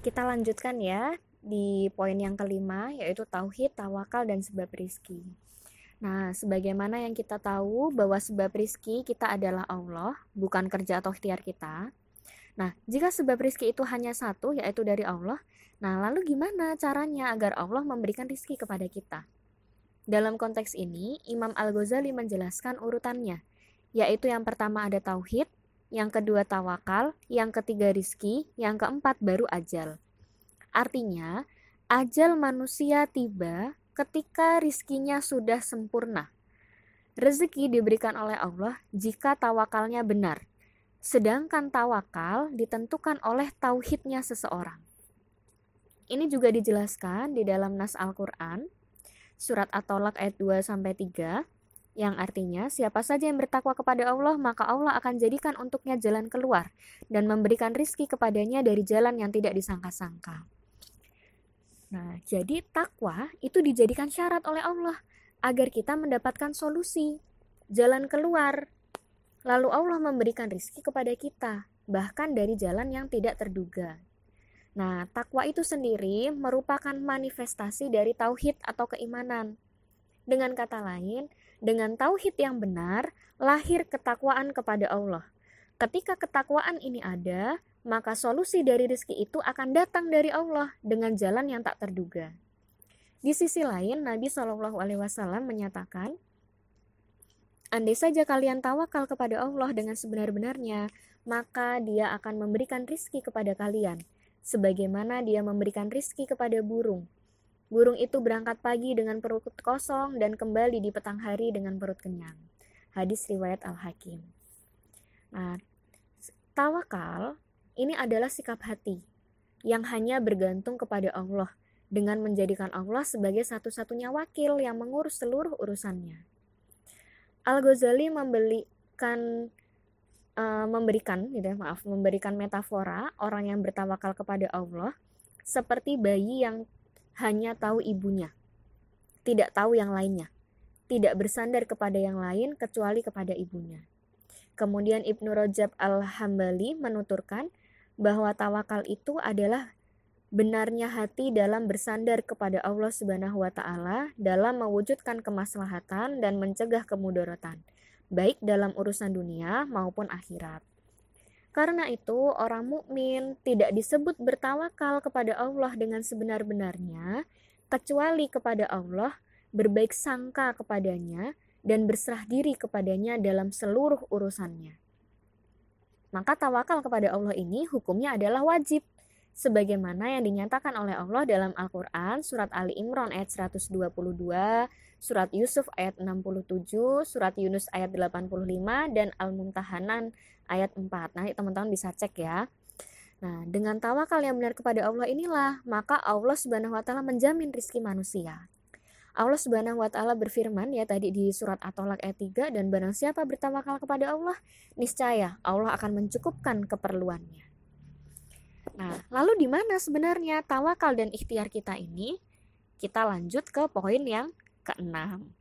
kita lanjutkan ya di poin yang kelima yaitu tauhid, tawakal dan sebab rizki. Nah, sebagaimana yang kita tahu bahwa sebab rizki kita adalah Allah, bukan kerja atau ikhtiar kita. Nah, jika sebab rizki itu hanya satu, yaitu dari Allah, nah lalu gimana caranya agar Allah memberikan rizki kepada kita? Dalam konteks ini, Imam Al-Ghazali menjelaskan urutannya, yaitu yang pertama ada tauhid, yang kedua tawakal, yang ketiga rizki, yang keempat baru ajal. Artinya, ajal manusia tiba ketika rizkinya sudah sempurna. Rezeki diberikan oleh Allah jika tawakalnya benar, sedangkan tawakal ditentukan oleh tauhidnya seseorang. Ini juga dijelaskan di dalam nas Al-Quran, surat At-Tolak ayat 2 3 yang artinya siapa saja yang bertakwa kepada Allah maka Allah akan jadikan untuknya jalan keluar dan memberikan rizki kepadanya dari jalan yang tidak disangka-sangka. Nah, jadi takwa itu dijadikan syarat oleh Allah agar kita mendapatkan solusi, jalan keluar. Lalu Allah memberikan rizki kepada kita, bahkan dari jalan yang tidak terduga. Nah, takwa itu sendiri merupakan manifestasi dari tauhid atau keimanan. Dengan kata lain, dengan tauhid yang benar, lahir ketakwaan kepada Allah. Ketika ketakwaan ini ada, maka solusi dari rezeki itu akan datang dari Allah dengan jalan yang tak terduga. Di sisi lain, Nabi Shallallahu Alaihi Wasallam menyatakan, andai saja kalian tawakal kepada Allah dengan sebenar-benarnya, maka Dia akan memberikan rizki kepada kalian, sebagaimana Dia memberikan rizki kepada burung. Burung itu berangkat pagi dengan perut kosong dan kembali di petang hari dengan perut kenyang. Hadis riwayat Al-Hakim. Nah, tawakal ini adalah sikap hati yang hanya bergantung kepada Allah dengan menjadikan Allah sebagai satu-satunya wakil yang mengurus seluruh urusannya. Al-Ghazali membelikan uh, memberikan ya, maaf, memberikan metafora orang yang bertawakal kepada Allah seperti bayi yang hanya tahu ibunya, tidak tahu yang lainnya, tidak bersandar kepada yang lain kecuali kepada ibunya. Kemudian Ibnu Rajab Al-Hambali menuturkan bahwa tawakal itu adalah benarnya hati dalam bersandar kepada Allah Subhanahu wa taala dalam mewujudkan kemaslahatan dan mencegah kemudaratan, baik dalam urusan dunia maupun akhirat. Karena itu, orang mukmin tidak disebut bertawakal kepada Allah dengan sebenar-benarnya, kecuali kepada Allah, berbaik sangka kepadanya, dan berserah diri kepadanya dalam seluruh urusannya. Maka tawakal kepada Allah ini hukumnya adalah wajib sebagaimana yang dinyatakan oleh Allah dalam Al-Qur'an surat Ali Imran ayat 122, surat Yusuf ayat 67, surat Yunus ayat 85 dan Al-Mumtahanan ayat 4. Nanti teman-teman bisa cek ya. Nah, dengan tawakal yang benar kepada Allah inilah, maka Allah Subhanahu wa taala menjamin rizki manusia. Allah Subhanahu wa taala berfirman ya tadi di surat At-Tolak ayat 3 dan barang siapa bertawakal kepada Allah, niscaya Allah akan mencukupkan keperluannya. Nah, lalu di mana sebenarnya tawakal dan ikhtiar kita ini? Kita lanjut ke poin yang keenam.